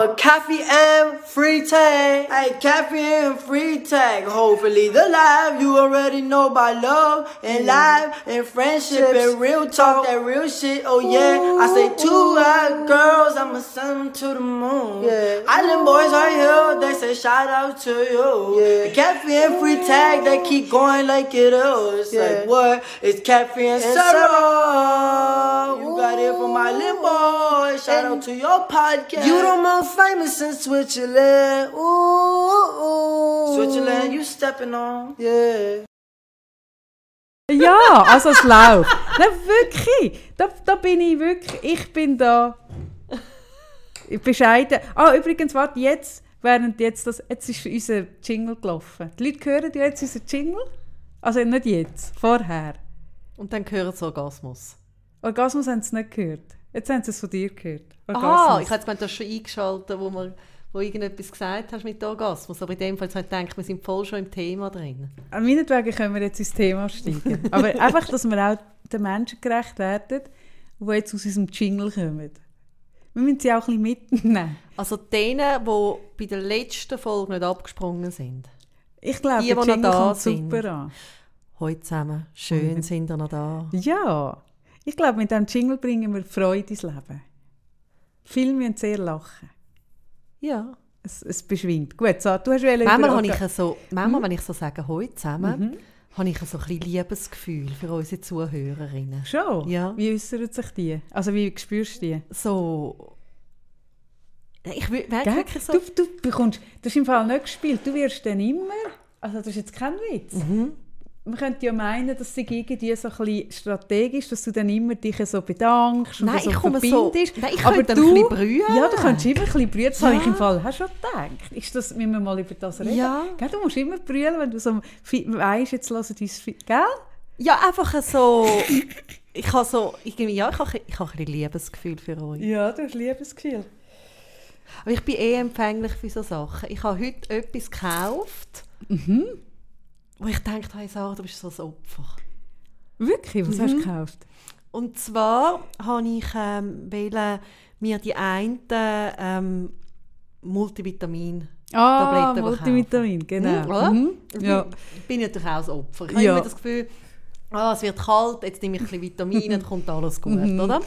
Coffee and free tag. Hey, coffee and free tag. Hopefully the life you already know by love and life and friendship and real talk, that real shit. Oh yeah, I say two hot girls, I'ma send them to the moon. Yeah. Island boys are here, they say shout out to you. Yeah. The cafe and free tag, they keep going like it is. Yeah. Like what? It's cafe and, and Sarah. You got it from my little boy. Shout out to your podcast. You don't most famous in Switzerland. Ooh, ooh. Switzerland, you stepping on. Yeah. Ja, also es läuft. Nein, wirklich. Da, da bin ich wirklich. Ich bin da bescheiden. Ah, übrigens, warte, jetzt, während jetzt das, jetzt ist unser Jingle gelaufen. Die Leute hören ja jetzt unseren Jingle. Also nicht jetzt, vorher. Und dann hören sie Orgasmus. Orgasmus haben sie nicht gehört. Jetzt haben sie es von dir gehört. Aha, ich habe gemeint, du hast schon eingeschaltet, wo, wir, wo irgendetwas gesagt hast mit Orgasmus. Aber in dem Fall habe ich gedacht, wir sind voll schon im Thema drin. An meinetwegen können wir jetzt ins Thema steigen. Aber einfach, dass wir auch den Menschen gerecht werden, die jetzt aus unserem Jingle kommen. Wir müssen sie auch ein bisschen mitnehmen. Also denen, die bei der letzten Folge nicht abgesprungen sind. Ich glaube, die, die noch da sind. super an. Heute zusammen. Schön sind ihr noch da. Ja. Ich glaube, mit diesem Jingle bringen wir Freude ins Leben. Viele müssen sehr lachen. Ja. Es, es beschwingt. Gut, so, du hast Manchmal, habe ich so, manchmal hm? wenn ich so sage, heute zusammen, mhm. habe ich so ein bisschen Liebesgefühl für unsere Zuhörerinnen. Schon? Ja. Wie äußert sich die? Also wie spürst du die? So... Ich merke wirklich so... Du, du bekommst... Das ist im Fall nicht gespielt. Du wirst dann immer... Also das ist jetzt kein Witz. Mhm man könnte ja meinen, dass sie irgendwie so ein bisschen strategisch, dass du dann immer dich so bedankst und nein, so ich verbindest. So, nein, ich aber du, ein bisschen brüllen. Ja, du kannst immer ein bisschen brüllen. Das ja. habe ich im Fall auch schon gedacht. Ist das, müssen wir mal über das reden? Ja. Gell, du musst immer brüllen, wenn du so weißt, jetzt hören uns... Gell? Ja, einfach so... ich habe so... Irgendwie, ja, ich habe, ich habe ein Liebesgefühl für euch. Ja, du hast Liebesgefühl. Aber ich bin eh empfänglich für solche Sachen. Ich habe heute etwas gekauft... Mhm wo ich dachte, hey Sarah, du bist so ein Opfer. Wirklich? Was mhm. hast du mhm. gekauft? Und zwar habe ich ähm, mir die eine ähm, Multivitamin Ah, Multivitamin, genau. Mhm. Mhm. Ja. Ich bin natürlich auch ein Opfer. Ich ja. habe immer das Gefühl, ah, es wird kalt, jetzt nehme ich ein bisschen Vitamine, dann kommt alles gut, mhm. oder?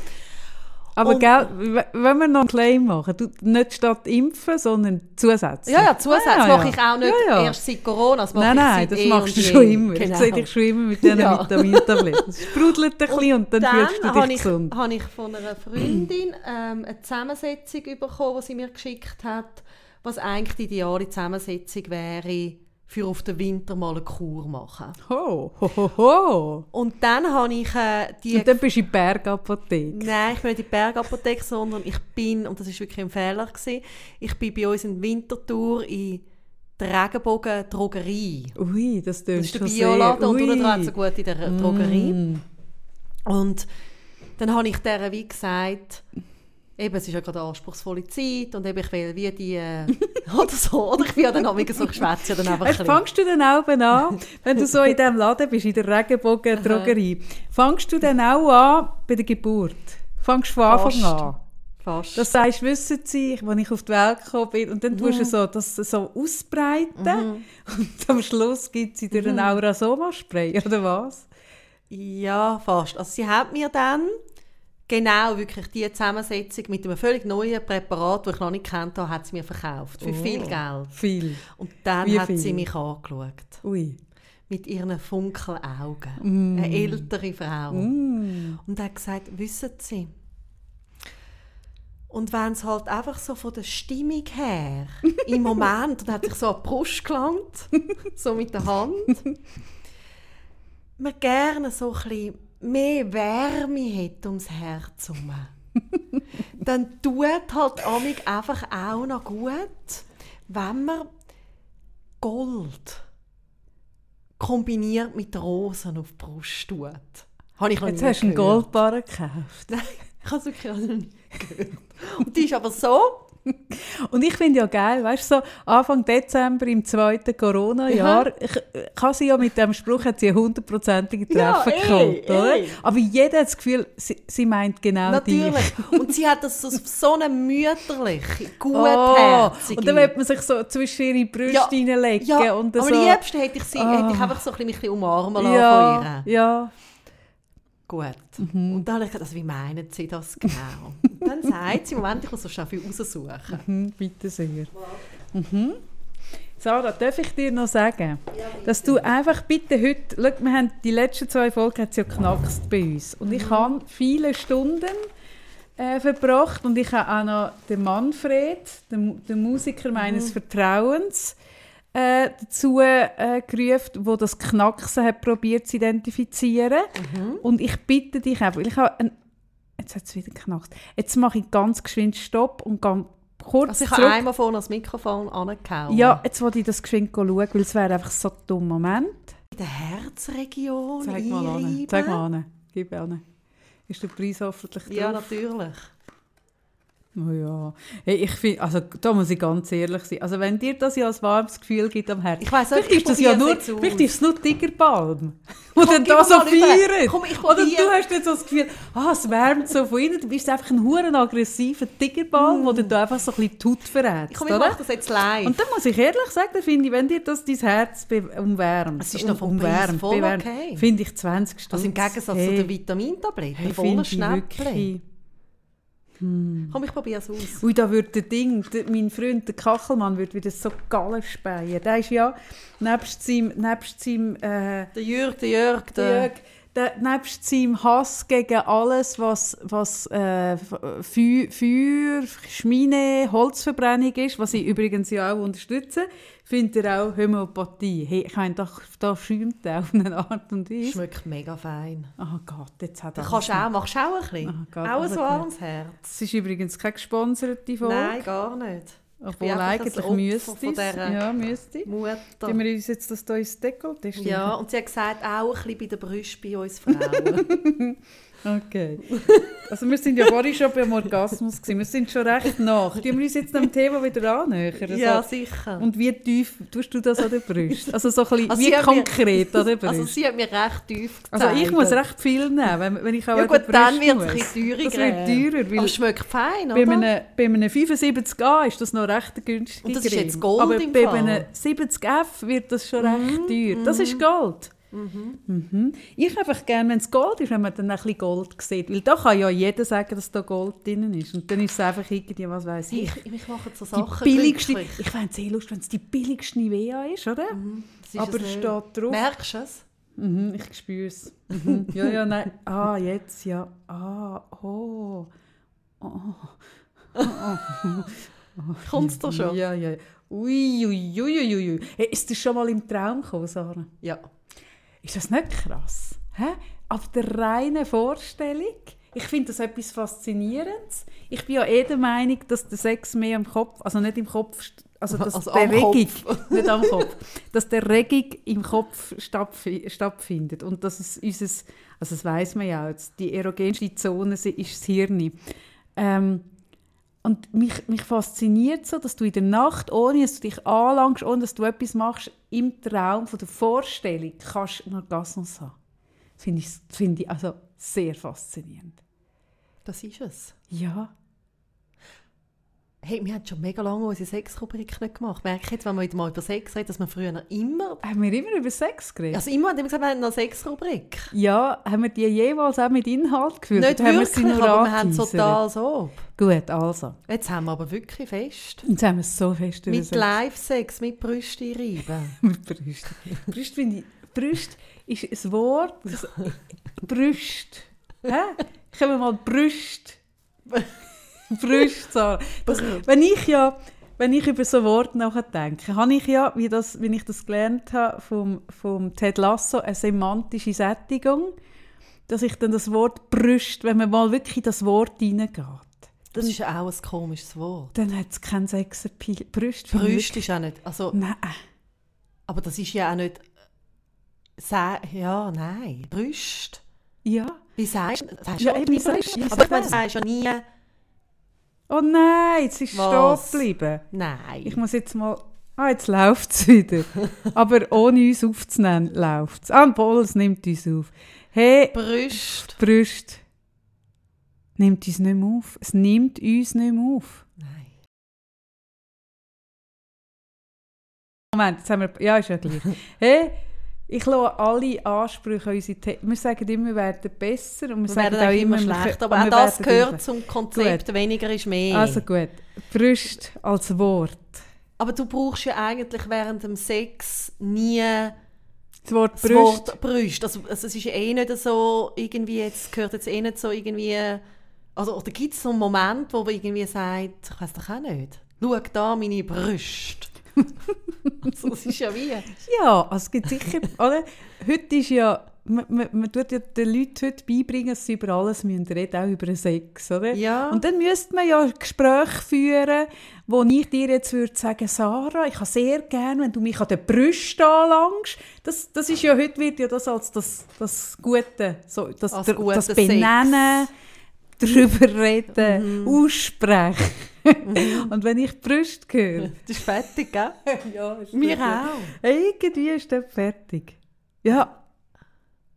Aber gell, wenn wir noch einen Claim machen, du, nicht statt impfen, sondern zusätzlich. Ja, ja, zusätzlich ah, ja, mache ich auch nicht ja, erst seit Corona. Das nein, nein, das eh machst du schon immer. Genau. Ich sehe dich schon immer mit diesen ja. Vitamintabletten. Es sprudelt ein bisschen und dann, dann fühlst du dich ich, gesund. habe ich von einer Freundin ähm, eine Zusammensetzung bekommen, die sie mir geschickt hat, was eigentlich die ideale Zusammensetzung wäre für auf den Winter mal eine Kur machen. Ho, ho, ho, ho. Und dann habe ich äh, die... Und dann bist du in die Bergapotheke? Nein, ich bin nicht in die Bergapotheke, sondern ich bin, und das war wirklich ein Fehler, gewesen, ich bin bei uns in Winterthur in der Regenbogen Drogerie. Ui, das tönt Das ist der Bioladen und unten dran so gut in der mm. Drogerie. Und dann habe ich der wie gesagt eben, es ist ja gerade eine anspruchsvolle Zeit und eben, ich will wie die, äh, oder so, oder ich will dann auch so geschwätzt. Dann einfach weißt, fangst du dann auch an, wenn du so in diesem Laden bist, in der Regenbogen-Drogerie, fangst du dann auch an bei der Geburt? Fangst du von Anfang Fast. an? Fast. Das sagst, wissen Sie, als ich auf die Welt gekommen bin, und dann mhm. tust du so, das so ausbreiten mhm. und am Schluss gibt sie dir mhm. einen Aurasoma-Spray, oder was? Ja, fast. Also sie hat mir dann genau wirklich die Zusammensetzung mit einem völlig neuen Präparat, das ich noch nicht kennt habe, hat sie mir verkauft. Für oh, viel Geld. Viel. Und dann Wie hat viel? sie mich angeschaut. Ui. Mit ihren Funkelaugen. Mm. Eine ältere Frau. Mm. Und hat gesagt, wissen Sie, und wenn es halt einfach so von der Stimmung her, im Moment, dann hat sich so an die Brust gelangt, so mit der Hand, man gerne so ein bisschen mehr Wärme hat ums Herz herum, dann tut halt amig einfach auch noch gut, wenn man Gold kombiniert mit Rosen auf die Brust tut. Habe ich Jetzt hast du einen Goldbarren gekauft. Nein, ich habe es wirklich noch nie gehört. Und die ist aber so... Und ich finde ja geil, weißt du, so Anfang Dezember im zweiten Corona-Jahr, ich- kann sie ja mit dem Spruch, hat sie einen hundertprozentigen Ja, Treffer eh, geholt, oder? eh. Aber jeder hat das Gefühl, sie, sie meint genau Natürlich. dich. Und sie hat das so, so eine mütterliche, Oh, gutherzige... und dann wird man sich so zwischen ihre Brüste Ja, reinlegen ja, und am so... liebsten hätte ich sie Ah. hätte ich einfach so ein bisschen, ein bisschen umarmen lassen ja, von ihr. ja. Gut. Mhm. Und dann habe ich gedacht, also, wie meinen Sie das genau? Und dann sagt sie, Moment, ich muss so schnell viel raussuchen. Mhm, bitte sehr. Mhm. Sarah, darf ich dir noch sagen, dass du einfach bitte heute, schau, wir haben die letzten zwei Folgen hat ja geknackst bei uns und ich habe viele Stunden äh, verbracht und ich habe auch noch den Manfred, den, den Musiker meines Vertrauens, äh, dazu äh, gerufen, wo das Knacksen hat probiert zu identifizieren. Und ich bitte dich einfach, weil ich habe ein, jetzt hat es wieder geknackt. Jetzt mache ich ganz geschwind Stopp und gehe kurz Also ich habe zurück. einmal vorne das Mikrofon angehauen. Ja, jetzt wollte ich das geschwind schauen, weil es wäre einfach so ein dummer Moment. In der Herzregion Zeig mal an. Zeig mal an. Gib an. Ist der Preis hoffentlich drauf? Ja, natürlich. Oh ja. Hey, ich find, also da muss ich ganz ehrlich sein. Also wenn dir das ja ein warmes Gefühl gibt am Herzen, Ich auch, vielleicht ich ist das ja nur, vielleicht ist es nur Tigerbalm, wo dann da so feiert. Komm, ich Oder du hast jetzt so das Gefühl, ah, es wärmt so von innen, du bist einfach ein huren aggressiver Tigerbalm, wo dir da einfach so ein bisschen die Haut verrätst, Komm, ich mache das jetzt live. Und dann muss ich ehrlich sagen, finde ich, wenn dir das dein Herz umwärmt, Es ist noch vom um, umwärmt, voll bewärmt, okay. finde ich 20 Stunden. also im Gegensatz zu den Vitamintabletten, hey, voller finde wirklich. Komm, ich probiere es aus. Ui, da würde der Ding, der, mein Freund, der Kachelmann, würde wieder so Gallen speien. Der ist ja, nebst seinem, nebst seinem äh, Der Jürg, der Jörg, der... Jörg, der, nebst seinem Hass gegen alles, was, was äh, Feu- Feuer, Schmine, Holzverbrennung ist, was ich übrigens ja auch unterstütze, findet er auch Homöopathie. Hey, ich meine, da, da schäumt er auf eine Art und Weise. Schmeckt mega fein. Oh Gott, jetzt hat er... Kannst auch, machst du auch ein bisschen? Ah, Gott, auch so gut. ans Herz? Es ist übrigens keine gesponserte Folge. Nein, gar nicht. Obwohl eigentlich müsste es. Ja, müsste. Mutter. Tun wir uns jetzt das hier ins Dekolleté? Ja, und sie hat gesagt, auch ein bisschen bei den Brüsten bei uns Frauen. Okay. Also wir sind ja vorhin schon beim Orgasmus gewesen. Wir sind schon recht nach. Tun wir uns jetzt dem Thema wieder annähern? ja, Also, sicher. und wie tief tust du das an der Brust? Also so ein bisschen, Also wie hat mir- konkret an der Brust? Also sie hat mir recht tief gezeigt. Also ich muss recht viel nehmen, wenn, wenn ich auch Ja an der gut, dann Brust wird es ein bisschen teurer. Das wird teurer, weil Aber es schmeckt fein, bei oder? einem, bei einem 75a ist das noch recht günstig. Und das ist jetzt Gold Aber im bei. Mhm. einem 70f wird das schon recht teuer. Das ist Gold. Mhm. Ich habe einfach gerne, wenn es Gold ist, wenn man dann ein bisschen Gold sieht. Weil da kann ja jeder sagen, dass da Gold drin ist. Und dann ist es einfach irgendwie, was weiß ich. ich, ich mache so die Sachen billigste, ich fände es eh lustig, wenn es die billigste Nivea ist, oder? Das ist Aber es steht drauf. Merkst du es? Mhm, ich spüre es. Mhm. Ja, ja, nein. Ah, jetzt, ja. Ah, oh. Kommt es da schon? Ja, ja. Ui, ui, ui, ui, ui. Hey, ist das schon mal im Traum gekommen, Sarah? Ja. Ist das nicht krass? Hä? Ab der reinen Vorstellung? Ich finde das etwas Faszinierendes. Ich bin ja eh der Meinung, dass der Sex mehr im Kopf, also nicht im Kopf, also dass Also der am Regung, nicht am Kopf, dass der Regung im Kopf stattfi- stattfindet und dass es unseres, also das weiß man ja, jetzt, die erogenste Zone ist das Hirn. Ähm, und mich, mich fasziniert so, dass du in der Nacht, ohne dass du dich anlangst, ohne dass du etwas machst, im Traum von der Vorstellung kannst einen Orgasmus haben. Das finde ich, das finde ich also sehr faszinierend. Das ist es. Ja. Hey, wir haben schon mega lange unsere Sexrubrik nicht gemacht. Merke ich jetzt, wenn man wieder mal über Sex redet, dass man früher immer... Haben wir immer über Sex geredet? Also immer haben wir gesagt, wir haben eine Sexrubrik. ja, haben wir die jeweils auch mit Inhalt gefüllt? Nicht haben wir wirklich, sie nur aber wir haben es total so. Gut, also. Jetzt haben wir aber wirklich fest. Jetzt haben wir es so fest Mit Sex. Live-Sex, mit Brüste reiben. Mit Brüst. Brüst finde ich... Brüst ist ein Wort... Das, Brüst. Hä? Können wir mal Brüst... Brüst sagen. Das, wenn ich ja... Wenn ich über so Worte nachdenke, habe ich ja, wie, das, wie ich das gelernt habe vom, vom Ted Lasso, eine semantische Sättigung, dass ich dann das Wort Brüst, wenn man mal wirklich in das Wort hineingeht, Das ist ja auch ein komisches Wort. dann hat es keinen Sexappeal. Brüst. finde ich Brüste ist auch nicht... Also, Nein. aber das ist ja auch nicht... Sa ja, nein. Brüste. Ja. Wie sagst du? Sagst Ja, du eben, wie Brüste? ist- wie Aber ich meine, du wär. sagst ja nie... Oh nein, jetzt ist stehen geblieben. Nein. Ich muss jetzt mal... Ah, jetzt läuft es wieder. Aber ohne uns aufzunehmen, läuft es. Ah, es nimmt uns auf. Hey, Brüste. Brüste nimmt uns nicht mehr auf. Es nimmt uns nicht mehr auf. Nein. Moment, jetzt haben wir... Ja, ist ja gleich. Hey, ich lasse alle Ansprüche an unsere... Te wir sagen immer, wir werden besser. Und wir, Wir sagen werden auch immer schlecht, aber auch das gehört zum Konzept, weniger ist mehr. Also gut, Brüste als Wort. aber du brauchst ja eigentlich während dem Sex nie Das Wort das Brüste. Wort Brüste. Also, also es ist eh nicht so, irgendwie, jetzt gehört jetzt eh nicht so irgendwie, also oder gibt es so einen Moment, wo man irgendwie sagt, ich weiß doch auch nicht, schau da meine Brüste. also, das ist ja wie, Ja, also es gibt sicher, oder? Heute ist ja, man, man, man tut ja den Leuten heute beibringen, dass sie über alles müssen reden, auch über Sex, oder? Ja. Und dann müsste man ja Gespräche führen, wo ich dir jetzt würde sagen, Sarah, ich habe sehr gerne, wenn du mich an den Brüsten anlangst. Das, das ist ja, heute wird ja das als das, das Gute, so, das, Als der, das Benennen, darüber reden, aussprechen. Und wenn ich Brüste höre, das ist fertig, gell? ja, ist Mir auch. Irgendwie ist das fertig. Ja,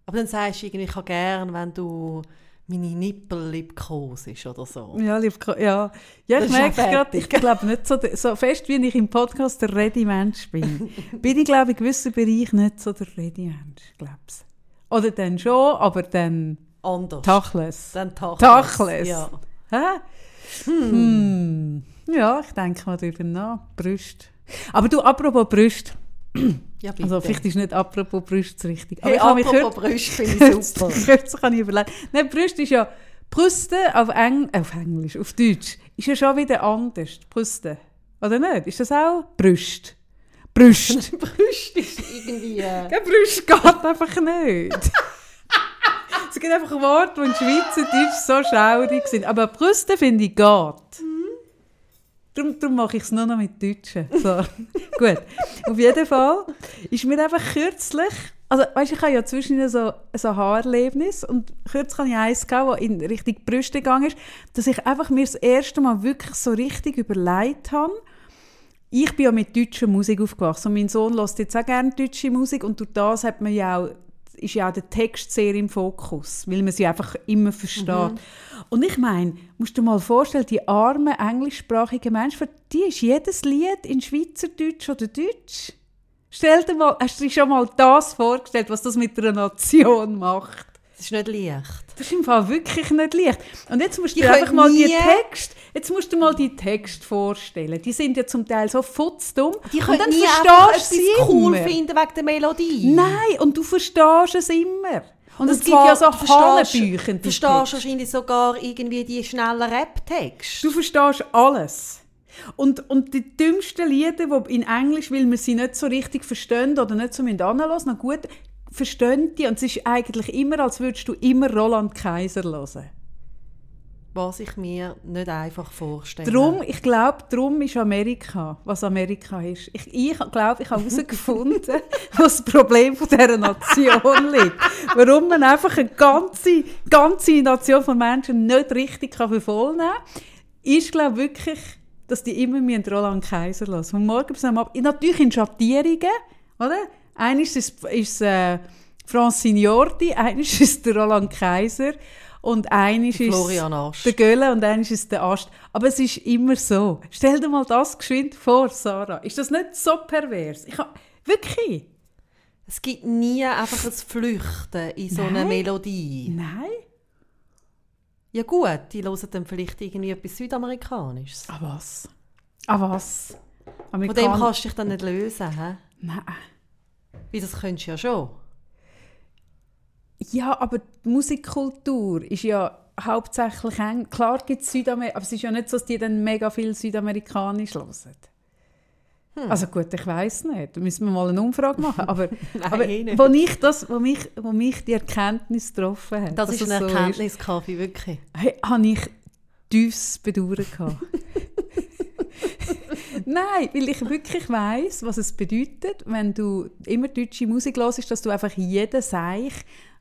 Aber dann sagst du irgendwie, ich habe gern, wenn du meine Nippel liebkosest oder so. ja, lieb, ja. ja Das ich merke ja gerade, ich glaube nicht so, so fest, wie ich im Podcast der Ready-Mensch bin. bin ich, glaube ich, in gewissen Bereichen nicht so der Ready-Mensch, glaube ich. Oder dann schon, aber dann Anders. Tachles. Dann Tachles. Tachles. Ja. Hä? Hm. Ja, ich denke mal darüber nach. Brüste. Aber du, apropos Brüste. ja bitte. Also vielleicht ist nicht apropos Brüste das richtig. Aber hey, apropos gehört- Brüste finde ich super. Kürzlich habe ich überlegt. Nein, Brüste ist ja... Brüste auf, Eng auf Englisch, auf Deutsch, ist ja schon wieder anders. Brüste. Oder nicht? Ist das auch Brüste? Brüste. Brüste ist irgendwie... Äh, Ja, Brüste geht einfach nicht. es gibt einfach Worte, die in Schweizerdeutsch so schaurig sind. Aber Brüste finde ich geht. Darum, darum mache ich es nur noch mit Deutschen. So. Gut. Auf jeden Fall ist mir einfach kürzlich, also weißt, ich habe ja zwischen so, so Haarerlebnis und kürzlich habe ich eins gehabt, das in Richtung Brüste gegangen ist, dass ich einfach mir das erste Mal wirklich so richtig überlegt habe, ich bin ja mit deutscher Musik aufgewachsen und mein Sohn hört jetzt auch gerne deutsche Musik und durch das hat man ja auch, ist ja auch der Text sehr im Fokus, weil man sie einfach immer versteht. Und ich meine, musst du dir mal vorstellen, die armen englischsprachigen Menschen, für die ist jedes Lied in Schweizerdeutsch oder Deutsch. Stell dir mal, hast du dir schon mal das vorgestellt, was das mit einer Nation macht? das ist nicht leicht. Das ist im Fall wirklich nicht leicht. Und jetzt musst du Die dir einfach mal die nie- Text, jetzt musst du mal die Text vorstellen. Die sind ja zum Teil so futzdumm. Die und können dann nie einfach etwas cool immer. finden wegen der Melodie. Nein, und du verstehst es immer. Und, es gibt ja so du verstehst- Hanebücher. Du verstehst wahrscheinlich sogar irgendwie die schnellen Rap-Texte. Du verstehst alles. Und, und die dümmsten Lieder, die in Englisch, weil wir sie nicht so richtig verstehen oder nicht so anhören müssen, noch gut verstehen die. Und es ist eigentlich immer, als würdest du immer Roland Kaiser hören. Was ich mir nicht einfach vorstelle. Drum, ich glaube, darum ist Amerika, was Amerika ist. Ich, glaube, ich habe herausgefunden, was das Problem von dieser Nation liegt. Warum man einfach eine ganze, ganze Nation von Menschen nicht richtig kann verfolgen kann, ist, glaube ich, wirklich, dass die immer müssen Roland Kaiser hören Von morgen bis am Abend. Natürlich in Schattierungen, oder? Eines ist, ist äh, Francine Jordi, eines ist der Roland Kaiser und eines ist Florian Ast. der Gölle und eines ist der Ast. Aber es ist immer so. Stell dir mal das geschwind vor, Sarah. Ist das nicht so pervers? Ich hab, wirklich? Es gibt nie einfach ein Flüchten in so eine Nein. Melodie. Nein. Ja gut, die hören dann vielleicht irgendwie etwas Südamerikanisches. Ah was? Ah was? Von dem Amerikan- kannst du dich dann nicht lösen. He? Nein. Wie das könntest du ja schon. Ja, aber die Musikkultur ist ja hauptsächlich eng. Klar gibt es Südamerika, aber es ist ja nicht so, dass die dann mega viel Südamerikanisch hören. Also gut, ich weiß nicht. Da müssen wir mal eine Umfrage machen. Aber, aber eh nicht. wo, ich das, wo, mich, wo mich die Erkenntnis getroffen hat, Das dass ist es ein so Erkenntniskaffee, wirklich. hey, habe ich tiefes Bedauern gehabt. Nein, weil ich wirklich weiß, was es bedeutet, wenn du immer deutsche Musik hörst, dass du einfach jeden Seich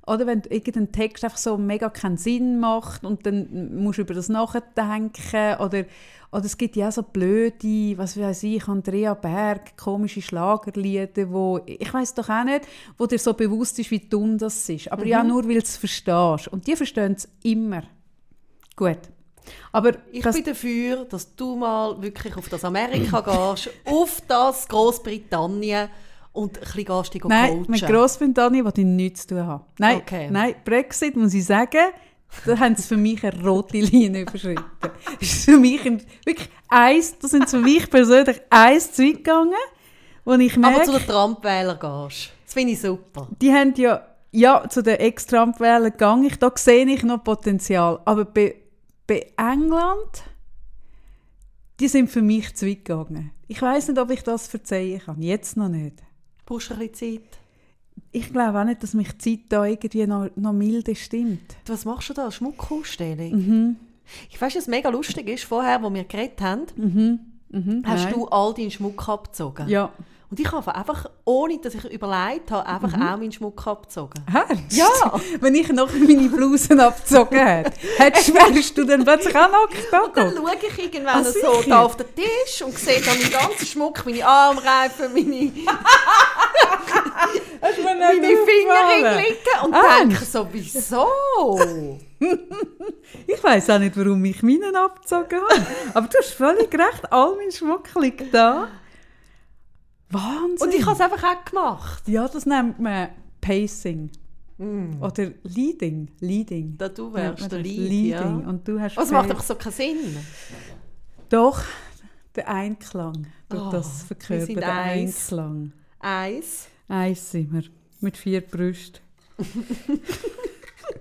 Oder wenn irgendein Text einfach so mega keinen Sinn macht und dann musst du über das nachdenken. Oder, oder es gibt ja so blöde, was weiß ich, Andrea Berg, komische Schlagerlieder, wo, ich weiß doch auch nicht, wo dir so bewusst ist, wie dumm das ist. Aber ja, nur weil du es verstehst. Und die verstehen es immer. Gut. Aber Ich bin dafür, dass du mal wirklich auf das Amerika gehst, auf das Großbritannien und ein bisschen dich Nein, coachen. mit Grossbritannien will ich nichts zu tun haben. Nein, Okay. nein, Brexit muss ich sagen, da haben sie für mich eine rote Linie überschritten. Das ist für mich ein, wirklich eins, das sind für mich persönlich eins zu weit gegangen, wo ich Aber merke, zu den Trump-Wählern gehst. Das finde ich super. die haben ja, ja zu den Ex-Trump-Wählern gegangen, da sehe ich noch Potenzial. Aber bei, bei England, die sind für mich zu weit gegangen. Ich weiß nicht, ob ich das verzeihen kann. Jetzt noch nicht. Brauchst du ein bisschen Zeit? Ich glaube auch nicht, dass mich die Zeit da irgendwie noch, noch milde stimmt. Was machst du da? Schmuckausstellung? Mhm. Ich weiß, was mega lustig ist, vorher, wo wir geredet haben, Mhm, hast nein. du all deinen Schmuck abgezogen. Ja. Und ich habe einfach, ohne dass ich überlegt habe, einfach auch meinen Schmuck abgezogen. Ernst? Ja. Wenn ich noch meine Blusen abgezogen hätte, hättest, du dann plötzlich auch noch Und dann schaue ich irgendwann Ah, so da auf den Tisch und sehe dann meinen ganzen Schmuck, meine Armreifen, meine, meine Finger liegen und Ernst? denke so, wieso? Ich weiß auch nicht, warum ich meinen abgezogen habe. Aber du hast völlig recht, all mein Schmuck liegt da. Wahnsinn. Und ich habe es einfach auch gemacht. ja, das nennt man Pacing. Mm. Oder Leading. Leading. Da du wärst der. Lead, Leading. ja. Und du hast Was macht einfach so keinen Sinn. Doch, der Einklang. Oh, das verkörpert der eins. Einklang. Eins, Eins sind wir. Mit vier Brüsten.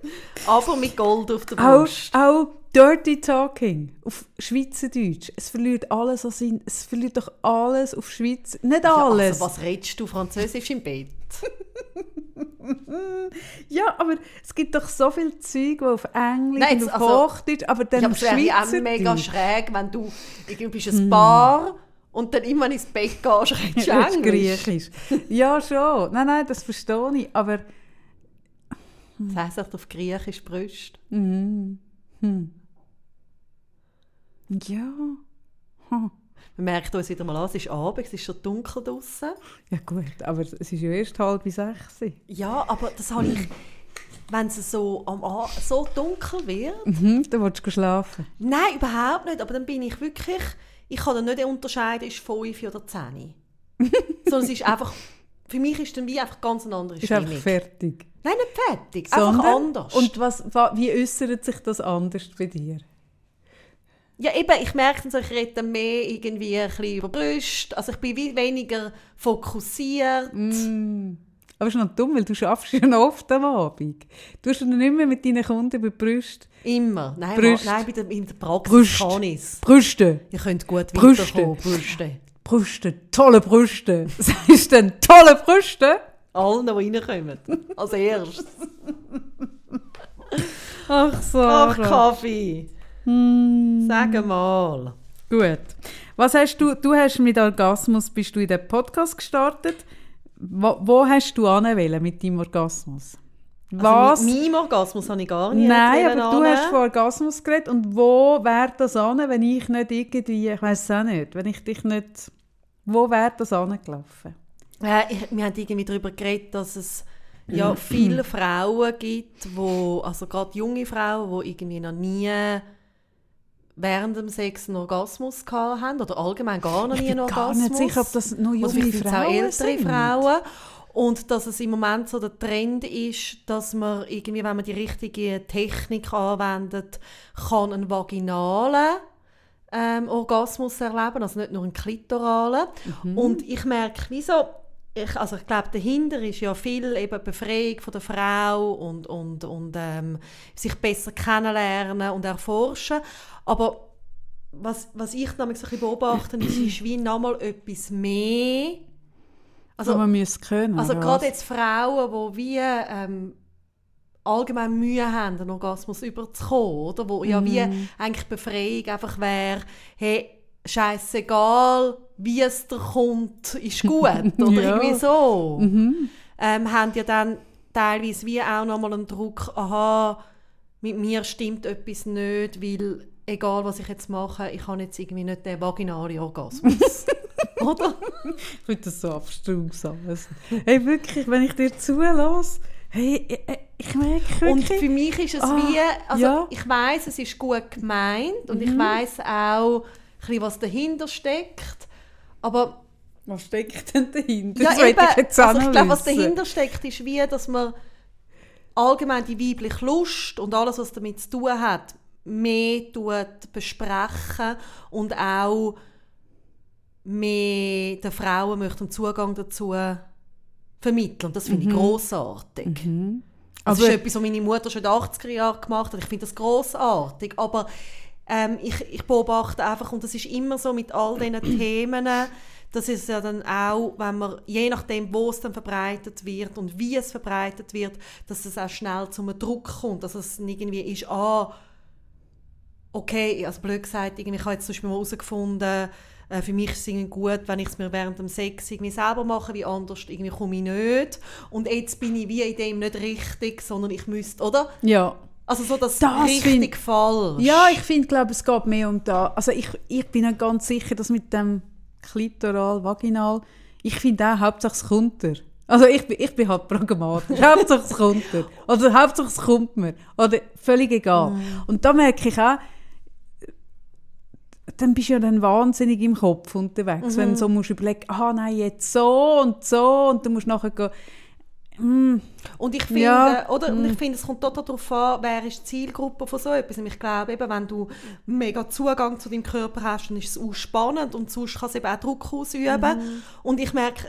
aber mit Gold auf der Auch, Brust. auch Dirty Talking auf Schweizerdeutsch. Es verliert alles an Sinn. Es verliert doch alles auf Schweiz. Nicht Ja, alles. Also, was redest du Französisch im Bett? Ja, aber es gibt doch so viel Zeug, die auf Englisch Nein, und auf also, Hochdeutsch, aber dann Ja, aber auf es ja auch Schweizerdeutsch. mega schräg, wenn du irgendwie bist ein Paar und dann immer ins Bett gehst, redest du Englisch. Griechisch. Ja, schon. Nein, nein, das verstehe ich. Aber Das heisst auf Griechisch Brüste. mm, hm. ja. Hm. Man merkt uns wieder mal an, es ist Abend, es ist schon dunkel draußen. Ja gut, aber es ist ja erst halb sechs. Ja, aber das habe ich, wenn es so, am A so dunkel wird. Mhm, dann willst du schlafen. Nein, überhaupt nicht. Aber dann bin ich wirklich, ich kann dann nicht unterscheiden, ist 5 oder 10. Sondern es ist einfach, für mich ist dann wie einfach ganz eine andere Ist einfach Stimmung. fertig. Nein, nicht fertig, einfach Sondern- anders. Und was, wa- wie äußert sich das anders bei dir? Ja, eben, ich merke ich rede mehr irgendwie ein bisschen über Brüste. Also ich bin wie weniger fokussiert. Mm. Aber es ist noch dumm, weil du schaffst ja noch oft am Abend. Du hast nicht mehr mit deinen Kunden über Brüste. Immer. Nein, Brüste. nein bei der, in der Praxis Brüste. kann ich. Brüste. Ihr könnt gut Brüste. weiterkommen. Brüste. Brüste. Tolle Brüste. Sagst du denn tolle Brüste? Allen, die reinkommen. Als erstes. Ach so. Ach, Kaffee. Hm. Sag mal. Gut. Was hast du, du hast mit Orgasmus, bist du in den Podcast gestartet. Wo, wo hast du anwählen mit deinem Orgasmus? Was? Also, mit meinem Orgasmus habe ich gar nicht Nein, aber du annehmen. hast von Orgasmus geredet. Und wo wäre das an, wenn ich nicht irgendwie, ich weiß es auch nicht, wenn ich dich nicht, wo wäre das angelaufen? Ja, ich, wir haben irgendwie darüber geredet, dass es ja viele Frauen gibt, wo, also gerade junge Frauen, die irgendwie noch nie während dem Sex einen Orgasmus gehabt haben oder allgemein gar noch Ich nie bin einen gar Orgasmus. nicht sicher, ob das nur junge vielleicht sind's Frauen auch ältere sind. Frauen. Und dass es im Moment so der Trend ist, dass man irgendwie, wenn man die richtige Technik anwendet, kann einen vaginalen ähm, Orgasmus erleben, also nicht nur einen klitoralen. Mhm. Und ich merke, wieso, ich, also ich glaube, dahinter ist ja viel eben Befreiung von der Frau und, und, und ähm, sich besser kennenlernen und erforschen. Aber was, was ich nämlich so ein beobachte, ist, ist wie nochmal etwas mehr. Also, Also, man können. also gerade jetzt Frauen, die wie ähm, allgemein Mühe haben, einen Orgasmus überzukommen, oder? Wo ja wie Mhm. eigentlich Befreiung einfach wäre, hey, scheißegal, wie es dir kommt, ist gut, oder Ja. irgendwie so. Mhm. Ähm, haben ja dann teilweise wie auch nochmal einen Druck, aha, mit mir stimmt etwas nicht, weil egal was ich jetzt mache, ich habe jetzt irgendwie nicht den vaginalen Orgasmus. Oder? Ich finde das so abstrus alles. Hey, wirklich, wenn ich dir zulasse, hey, ich, ich merke wirklich... Und für mich ist es Ah, wie, also ja. ich weiß, es ist gut gemeint und Mhm. ich weiß auch, bisschen, was dahinter steckt, aber Was steckt denn dahinter? Ja, Das eben. ich jetzt also ich glaube, was dahinter steckt, ist wie, dass man allgemein die weibliche Lust und alles, was damit zu tun hat, mehr tut besprechen und auch mehr den Frauen möchte einen Zugang dazu vermitteln. Und das finde ich grossartig. Das Mhm. Aber- ist etwas, was meine Mutter schon in den 80er Jahren gemacht hat. Ich finde das grossartig. Aber ähm, ich, ich beobachte einfach, und das ist immer so mit all diesen Themen, dass es ja dann auch, wenn man, je nachdem, wo es dann verbreitet wird und wie es verbreitet wird, dass es auch schnell zu einem Druck kommt. Dass es irgendwie ist, ah, okay, also blöd gesagt, irgendwie, ich habe jetzt zum Beispiel mal herausgefunden, äh, für mich ist es irgendwie gut, wenn ich es mir während dem Sex irgendwie selber mache, wie anders irgendwie komme ich nicht. Und jetzt bin ich wie in dem nicht richtig, sondern ich müsste, oder? Ja. Also so das, Das richtig find- falsch. Ja, ich finde, glaube es geht mehr um da. Also ich, ich bin nicht ganz sicher, dass mit dem Klitoral, Vaginal, ich finde auch, Hauptsache es kommt er. Also ich, bin- ich bin halt pragmatisch. Hauptsache es kommt er. Oder Hauptsache es kommt mir. Oder völlig egal. Und da merke ich auch, dann bist du ja dann wahnsinnig im Kopf unterwegs, wenn du so musst überlegen, ah nein, jetzt so und so und du musst nachher gehen, mm, Und ich finde, Ja. oder, und ich finde, es kommt total darauf an, wer ist die Zielgruppe von so etwas. Und ich glaube, eben, wenn du mega Zugang zu deinem Körper hast, dann ist es auch spannend und sonst kann es eben auch Druck ausüben. Und ich merke,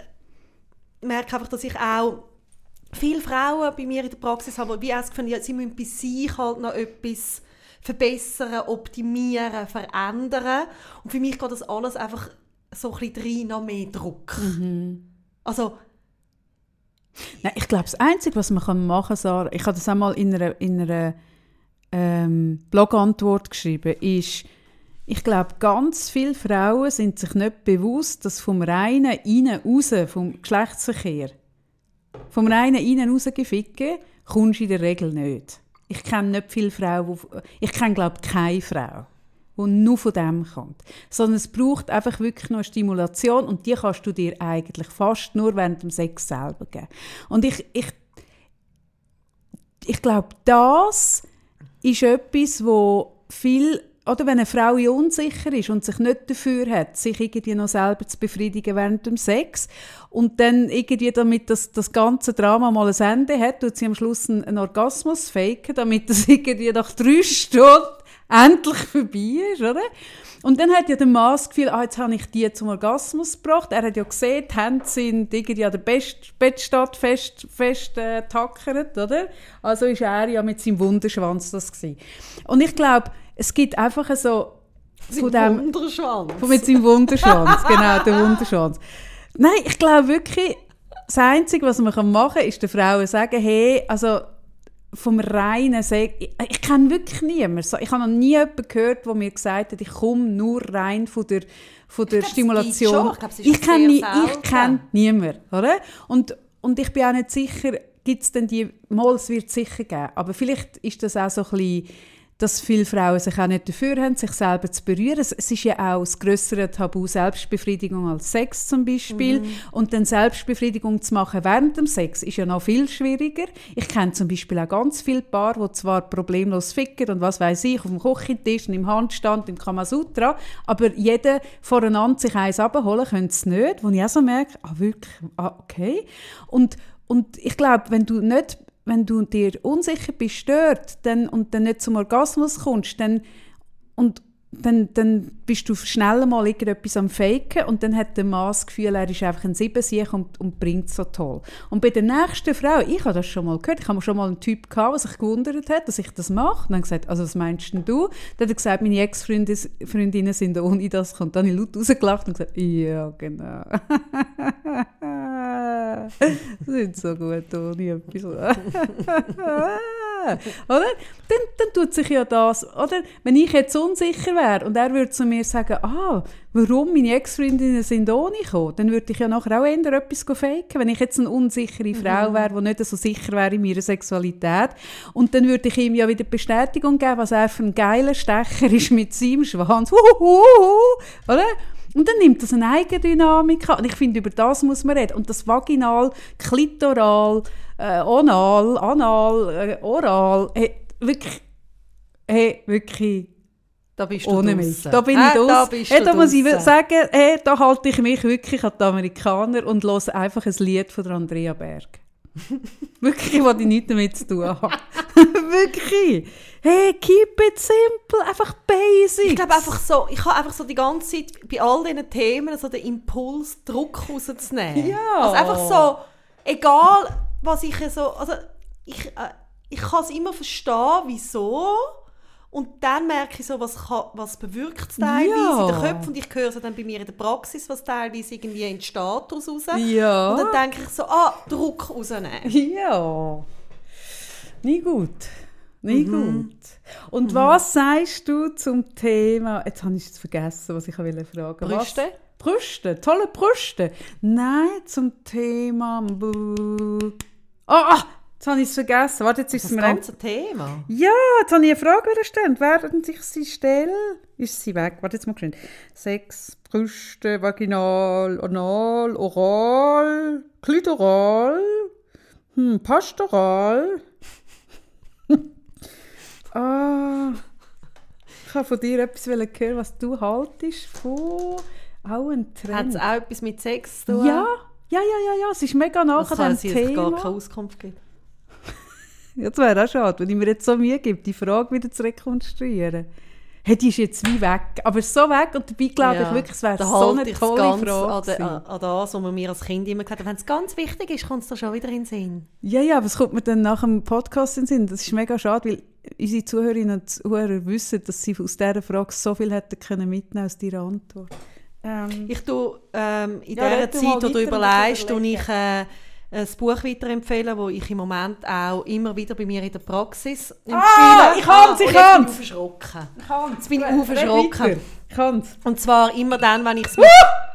merke einfach, dass ich auch viele Frauen bei mir in der Praxis habe, die auch das Gefühl sie müssen bei sich halt noch etwas verbessern, optimieren, verändern. Und für mich geht das alles einfach so ein bisschen rein noch mehr Druck. Also, Nein, ich glaube, das Einzige, was man machen kann, Sarah, ich habe das einmal in einer, in einer ähm, Blogantwort geschrieben, ist, ich glaube, ganz viele Frauen sind sich nicht bewusst, dass vom reinen Innen raus, vom Geschlechtsverkehr, vom reinen Innen raus geficken, kommst du in der Regel nicht. Ich kenne nicht viele Frauen, ich kenne, glaube keine Frau, die nur von dem kommt. Sondern es braucht einfach wirklich noch eine Stimulation und die kannst du dir eigentlich fast nur während dem Sex selber geben. Und ich, ich, ich glaube, das ist etwas, wo viel oder wenn eine Frau unsicher ist und sich nicht dafür hat, sich irgendwie noch selber zu befriedigen während dem Sex und dann irgendwie damit das, das ganze Drama mal ein Ende hat, tut sie am Schluss einen, einen Orgasmus faken, damit das irgendwie nach drei Stunden endlich vorbei ist, oder? Und dann hat ja der Mann das Gefühl, ah, jetzt habe ich die zum Orgasmus gebracht. Er hat ja gesehen, die Hände sind irgendwie an der Best Bettstatt fest, fest äh, tackert, oder? Also ist er ja mit seinem Wunderschwanz das gewesen. Und ich glaube, es gibt einfach so von dem, Wunderschwanz. von mit seinem Wunderschwanz, genau, der Wunderschwanz. Nein, ich glaube wirklich, das Einzige, was man machen kann, ist den Frauen sagen, hey, also vom reinen Sex, ich, ich kenne wirklich niemanden, ich habe noch nie jemanden gehört, der mir gesagt hat, ich komme nur rein von der, von der glaub. Ich glaub, es ist ich kenne nie- ich kenne niemanden, oder? Und, und ich bin auch nicht sicher, gibt es denn die, mal, es wird sicher geben, aber vielleicht ist das auch so ein bisschen, dass viele Frauen sich auch nicht dafür haben, sich selber zu berühren. Es, ist ja auch das grössere Tabu, Selbstbefriedigung als Sex zum Beispiel. Und dann Selbstbefriedigung zu machen während dem Sex ist ja noch viel schwieriger. Ich kenne zum Beispiel auch ganz viele Paare, die zwar problemlos ficken und was weiß ich, auf dem Küchentisch, im Handstand, im Kamasutra, aber jeder voreinander sich eins abholen könnte es nicht, wo ich auch so merke, ah wirklich, ah, okay. Und, und ich glaube, wenn du nicht wenn du dir unsicher bist, stört dann, und dann nicht zum Orgasmus kommst, dann, und, dann, dann bist du schnell mal irgendetwas am Faken und dann hat der Mann das Gefühl, er ist einfach ein Siebensieg und, und bringt so toll. Und bei der nächsten Frau, ich habe das schon mal gehört, ich habe schon mal einen Typ gehabt, der sich gewundert hat, dass ich das mache. Und dann gesagt, also was meinst denn du? Dann hat er gesagt, meine Ex-Freundinnen sind ohne das kommt. Dann habe ich laut rausgelacht und gesagt, ja, genau. sind so gut ohne etwas. oder? Dann, dann tut sich ja das, oder? Wenn ich jetzt unsicher wäre und er würde zu mir sagen, ah, warum meine Ex-Freundinnen sind ohne gekommen, dann würde ich ja nachher auch eher etwas faken, wenn ich jetzt eine unsichere Frau wäre, die nicht so sicher wäre in meiner Sexualität. Und dann würde ich ihm ja wieder Bestätigung geben, was er für ein geiler Stecher ist mit seinem Schwanz. Huhuhuhu, oder? Und dann nimmt das eine Eigendynamik an. Und ich finde, über das muss man reden. Und das Vaginal, Klitoral, äh, Onal, Anal, äh, Oral, hey, wirklich, hey, wirklich Da bist du ohne mich. Da bin ich Da draus. bist Hey, da muss ich sagen, hey, da halte ich mich wirklich an die Amerikaner und höre einfach ein Lied von Andrea Berg. wirklich, was ich nichts damit zu tun habe. wirklich. Hey, keep it simple, einfach basic. Ich glaube einfach so, ich habe einfach so die ganze Zeit bei all diesen Themen so den Impuls, Druck rauszunehmen. Ja. Also einfach so, egal was ich so, also ich, äh, ich kann es immer verstehen, wieso. Und dann merke ich so, was, kann, was bewirkt es teilweise Ja. in den Köpfen. Und ich höre es dann bei mir in der Praxis, was teilweise irgendwie entsteht daraus raus. Ja. Und dann denke ich so, ah, Druck rausnehmen. Ja. Nie gut. Nie Mhm. gut. Und was sagst du zum Thema, jetzt habe ich es vergessen, was ich wollte fragen. Was? Brüste? Brüste, tolle Brüste. Nein, zum Thema. Ah, ah, jetzt habe ich es vergessen. Warte, jetzt ist es Das mir ein... ganze Thema. Ja, jetzt habe ich eine Frage stellen. Während ich sie stelle, ist sie weg. Warte jetzt mal geschwind. Sex, Brüste, Vaginal, Anal, Oral, Klitoral, hm, Pastoral. ah, ich habe von dir etwas hören, was du haltest von auch ein Hat es Trend. auch etwas mit Sex zu tun? Ja, ja, ja, ja, ja, es ist mega nach Das an kann diesem sein, dass es gar Thema. keine Auskunft gibt. Ja, das wäre auch schade, wenn ich mir jetzt so Mühe gebe, die Frage wieder zu rekonstruieren. Hey, die ist jetzt wie weg, aber so weg und dabei glaube ich wirklich, es wäre da so eine tolle ganz Frage an, de, an, das, was man mir als Kind immer gesagt hat. Wenn es ganz wichtig ist, kommt es da schon wieder in den Sinn. Ja, ja, aber es kommt mir dann nach dem Podcast in den Sinn. Das ist mega schade, weil unsere Zuhörerinnen und Zuhörer wissen, dass sie aus dieser Frage so viel hätten können mitnehmen aus deiner Antwort. Ähm, Ich tue ähm, in Ja, dieser Zeit, wo du überlegst, und tue ich ich äh, ein Buch weiterempfehlen, das ich im Moment auch immer wieder bei mir in der Praxis empfehle. Ah, ich kann's, ich und kann's. Jetzt bin ich aufgeschrocken. ich kann's. Jetzt bin ich aufgeschrocken. Ich kann's. Und zwar immer dann, wenn ich es...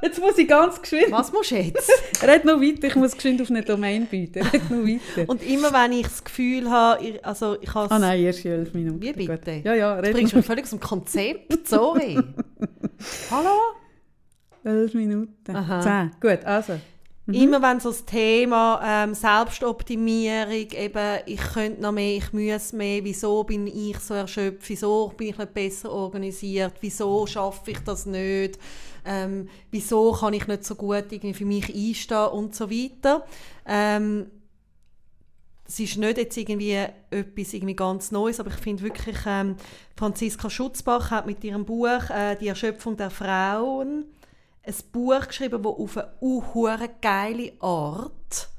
Jetzt muss ich ganz geschwind. Was musst du jetzt? Red noch weiter, ich muss geschwind auf eine Domain bieten. Red noch weiter. Und immer wenn ich das Gefühl habe, ich- also ich habe Ah nein, erst in elf Minuten. Wie Gut. bitte? Ja, ja, Du red bringst noch. mich völlig dem Konzept, sorry. Hallo? Elf Minuten. Aha. Zehn. Gut, also. Immer wenn so das Thema ähm, Selbstoptimierung, eben, ich könnte noch mehr, ich muss mehr, wieso bin ich so erschöpft, wieso bin ich nicht besser organisiert, wieso schaffe ich das nicht, ähm, wieso kann ich nicht so gut irgendwie für mich einstehen und so weiter. Ähm, es ist nicht jetzt irgendwie etwas irgendwie ganz Neues, aber ich finde wirklich, ähm, Franziska Schutzbach hat mit ihrem Buch äh, «Die Erschöpfung der Frauen» ein Buch geschrieben, das auf eine unhure geile Art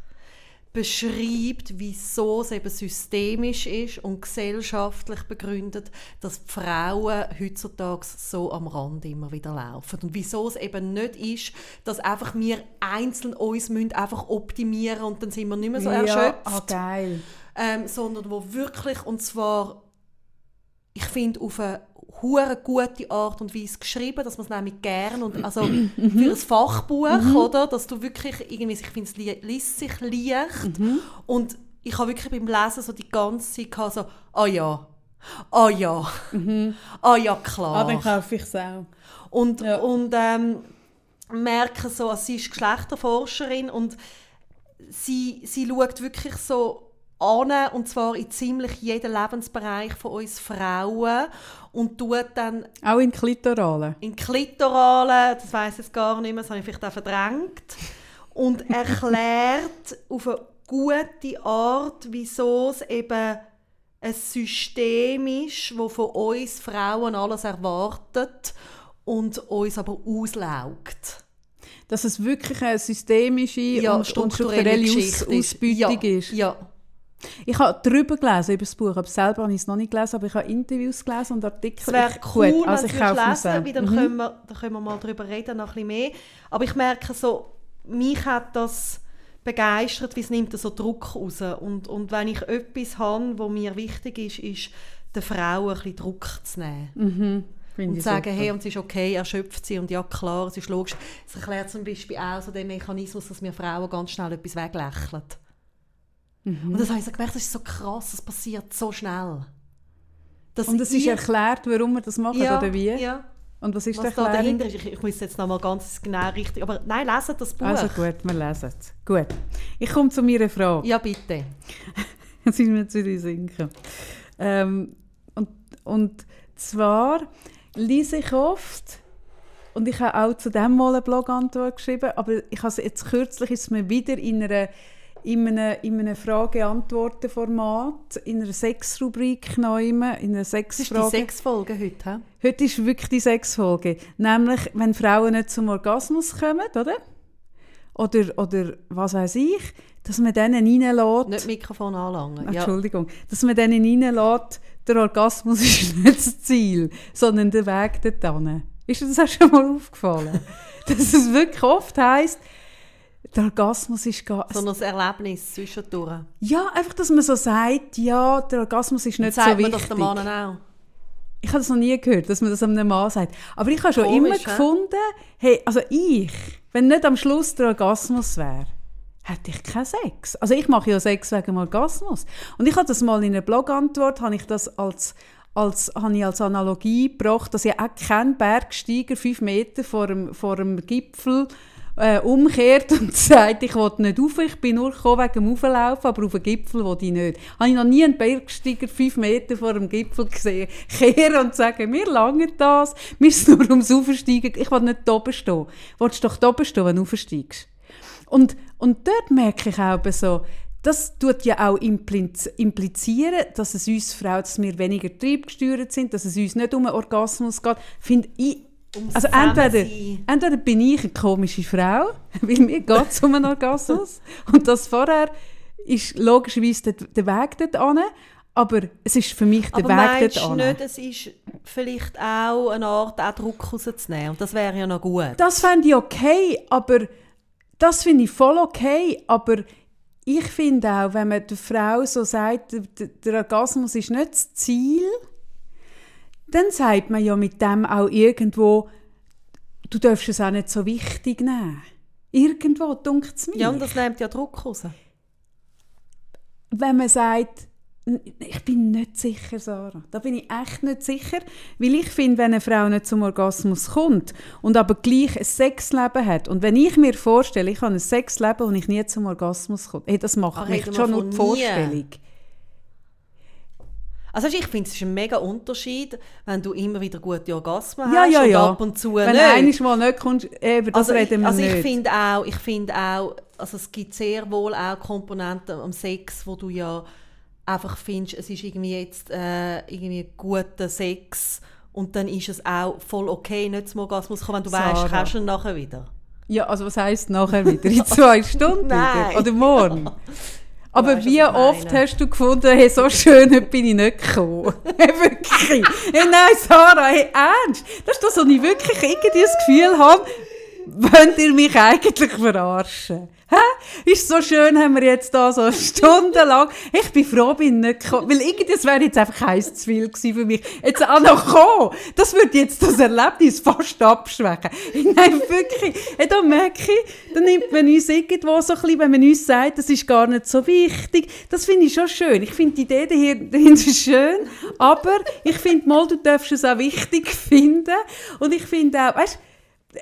beschreibt, wieso es eben systemisch ist und gesellschaftlich begründet, dass die Frauen heutzutage so am Rand immer wieder laufen. Und wieso es eben nicht ist, dass einfach wir einzeln uns müssen einfach optimieren und dann sind wir nicht mehr so Ja, erschöpft ah, geil. ähm, sondern wo wirklich, und zwar, ich finde, auf eine hure gute Art und Weise geschrieben, dass man es nämlich gerne und also für ein Fachbuch, oder, dass du wirklich irgendwie, ich finde es li liest sich leicht und ich habe wirklich beim Lesen so die ganze Zeit so, ah ja, ah ja, ah ja, klar. Ah, dann kaufe ich es auch. Und, Ja. und ähm, merke so, also sie ist Geschlechterforscherin und sie, sie schaut wirklich so an, und zwar in ziemlich jeden Lebensbereich von uns Frauen und tut dann Auch in Klitoralen. in Klitoralen, das weiß ich gar nicht mehr, das habe ich vielleicht auch verdrängt, und erklärt auf eine gute Art, wieso es eben ein System ist, das von uns Frauen alles erwartet und uns aber auslaugt. Dass es wirklich eine systemische Ja, und, strukturelle Aus Ausbeutung ja, ist. Ja, Ich habe darüber gelesen, über das Buch, aber selber habe ich es noch nicht gelesen, aber ich habe Interviews gelesen und Artikel. es wäre cool, Gut, also wenn ich Sie kaufe es es lesen, weil dann, Mhm. können wir, dann können wir mal darüber reden, noch ein bisschen mehr. Aber ich merke so, mich hat das begeistert, wie es nimmt so Druck raus. Und, und wenn ich etwas habe, was mir wichtig ist, ist, der Frau ein bisschen Druck zu nehmen. Mhm. Finde Und zu sagen, super. hey, und es ist okay, erschöpft sie und ja klar, es ist logisch. Es erklärt zum Beispiel auch so den Mechanismus, dass wir Frauen ganz schnell etwas weglächeln. Mhm. Und das habe ich so gemerkt, das ist so krass, das passiert so schnell. Dass Und es ist erklärt, warum wir das machen ja, oder wie? Ja, Und was ist was da dahinter ist. Ich, ich muss jetzt noch mal ganz genau richtig... Aber nein, lesen das Buch. Also gut, wir lesen es. Gut. Ich komme zu meiner Frage. Ja, bitte. Jetzt sind wir zu den Sinken. Ähm, und, und zwar lese ich oft, und ich habe auch zu dem mal eine Blogantwort geschrieben, aber ich habe jetzt kürzlich ist es mir wieder in einer in einem, in einem Frage-Antworten-Format, in einer Sexrubrik neu, in einer Das ist die Sexfrage. Folgen heute, hä? Heute ist wirklich die Sexfolge. Nämlich, wenn Frauen nicht zum Orgasmus kommen, oder? Oder, oder was weiß ich, dass man denen reinlässt. Nicht Mikrofon anlangen. Ja. Entschuldigung. Dass man denen reinlässt, der Orgasmus ist nicht das Ziel, sondern der Weg dorthin. Ist dir das auch schon mal aufgefallen? Dass es wirklich oft heisst, der Orgasmus ist gar... Sondern das Erlebnis zwischendurch. Ja, einfach, dass man so sagt, ja, der Orgasmus ist nicht so Sagt man wichtig. das den Männern auch? Ich habe das noch nie gehört, dass man das einem Mann sagt. Aber ich habe schon Komisch, immer hä? gefunden, hey, also ich, wenn nicht am Schluss der Orgasmus wäre, hätte ich keinen Sex. Also ich mache ja Sex wegen dem Orgasmus. Und ich habe das mal in einer Blogantwort, habe ich das als, als, habe ich als Analogie gebracht, dass ja auch kein Bergsteiger fünf Meter vor dem, vor dem Gipfel äh, umkehrt und sagt, ich will nicht rauf, ich bin nur gekommen wegen dem Auflaufen, aber auf den Gipfel will ich nicht. Habe ich noch nie einen Bergsteiger fünf Meter vor dem Gipfel gesehen, kehren und sagen, wir langen das, wir sind nur ums Aufsteigen, ich will nicht oben stehen. Willst du doch oben stehen, wenn du aufsteigst? Und, und dort merke ich auch so, das tut ja auch impliz implizieren, dass es uns Frauen, dass wir weniger triebgesteuert sind, dass es uns nicht um einen Orgasmus geht. Finde ich, also entweder, entweder bin ich eine komische Frau, weil mir geht es um einen Orgasmus und das vorher ist logischerweise der, der Weg dort an, aber es ist für mich der Aber Weg dort an. nicht, es ist vielleicht auch eine Art, auch Druck rauszunehmen? Und das wäre ja noch gut. Das fände ich okay, aber das finde ich voll okay, aber ich finde auch, wenn man der Frau so sagt, der Orgasmus ist nicht das Ziel, dann sagt man ja mit dem auch irgendwo, du darfst es auch nicht so wichtig nehmen. Irgendwo, dunkt es mir. Ja, und das nimmt ja Druck raus. wenn man sagt, "N- ich bin nicht sicher, Sarah. Da bin ich echt nicht sicher, weil ich finde, wenn eine Frau nicht zum Orgasmus kommt und aber gleich ein Sexleben hat und wenn ich mir vorstelle, ich habe ein Sexleben und ich nie zum Orgasmus komme, hey, das macht Ach, mich schon nur die nie. Also ich finde, es ist ein mega Unterschied, wenn du immer wieder gute Orgasmen Ja, hast ja, und ja. ab und zu Wenn nicht. du einmal nicht kommst, eh, über das also reden ich, wir also nicht. ich finde auch, ich finde auch, also es gibt sehr wohl auch Komponenten am Sex, wo du ja einfach findest, es ist irgendwie jetzt äh, irgendwie guter Sex und dann ist es auch voll okay, nicht zum Orgasmus zu kommen, wenn du weißt, Sarah. kannst du ihn nachher wieder. ja, also was heisst nachher wieder? In zwei Stunden Nein. wieder? Oder morgen? Aber weißt, wie oft meine. hast du gefunden, hey, so schön bin ich nicht gekommen? Wirklich? Hey, nein, Sarah, hey, ernst? Das ist das, wo ich wirklich irgendwie das Gefühl habe, wollt ihr mich eigentlich verarschen? Hä? Ist so schön, haben wir jetzt da so stundenlang. Ich bin froh, bin ich nicht gekommen. Weil irgendwie, das wäre jetzt einfach heiß zu viel gewesen für mich. Jetzt auch noch kommen. Das würde jetzt das Erlebnis fast abschwächen. Nein, wirklich. Hey, da merke ich, da nimmt man uns irgendwo so ein bisschen, wenn man uns sagt, das ist gar nicht so wichtig. Das finde ich schon schön. Ich finde die Idee dahin- dahinter schön. Aber ich finde mal, du darfst es auch wichtig finden. Und ich finde auch, weißt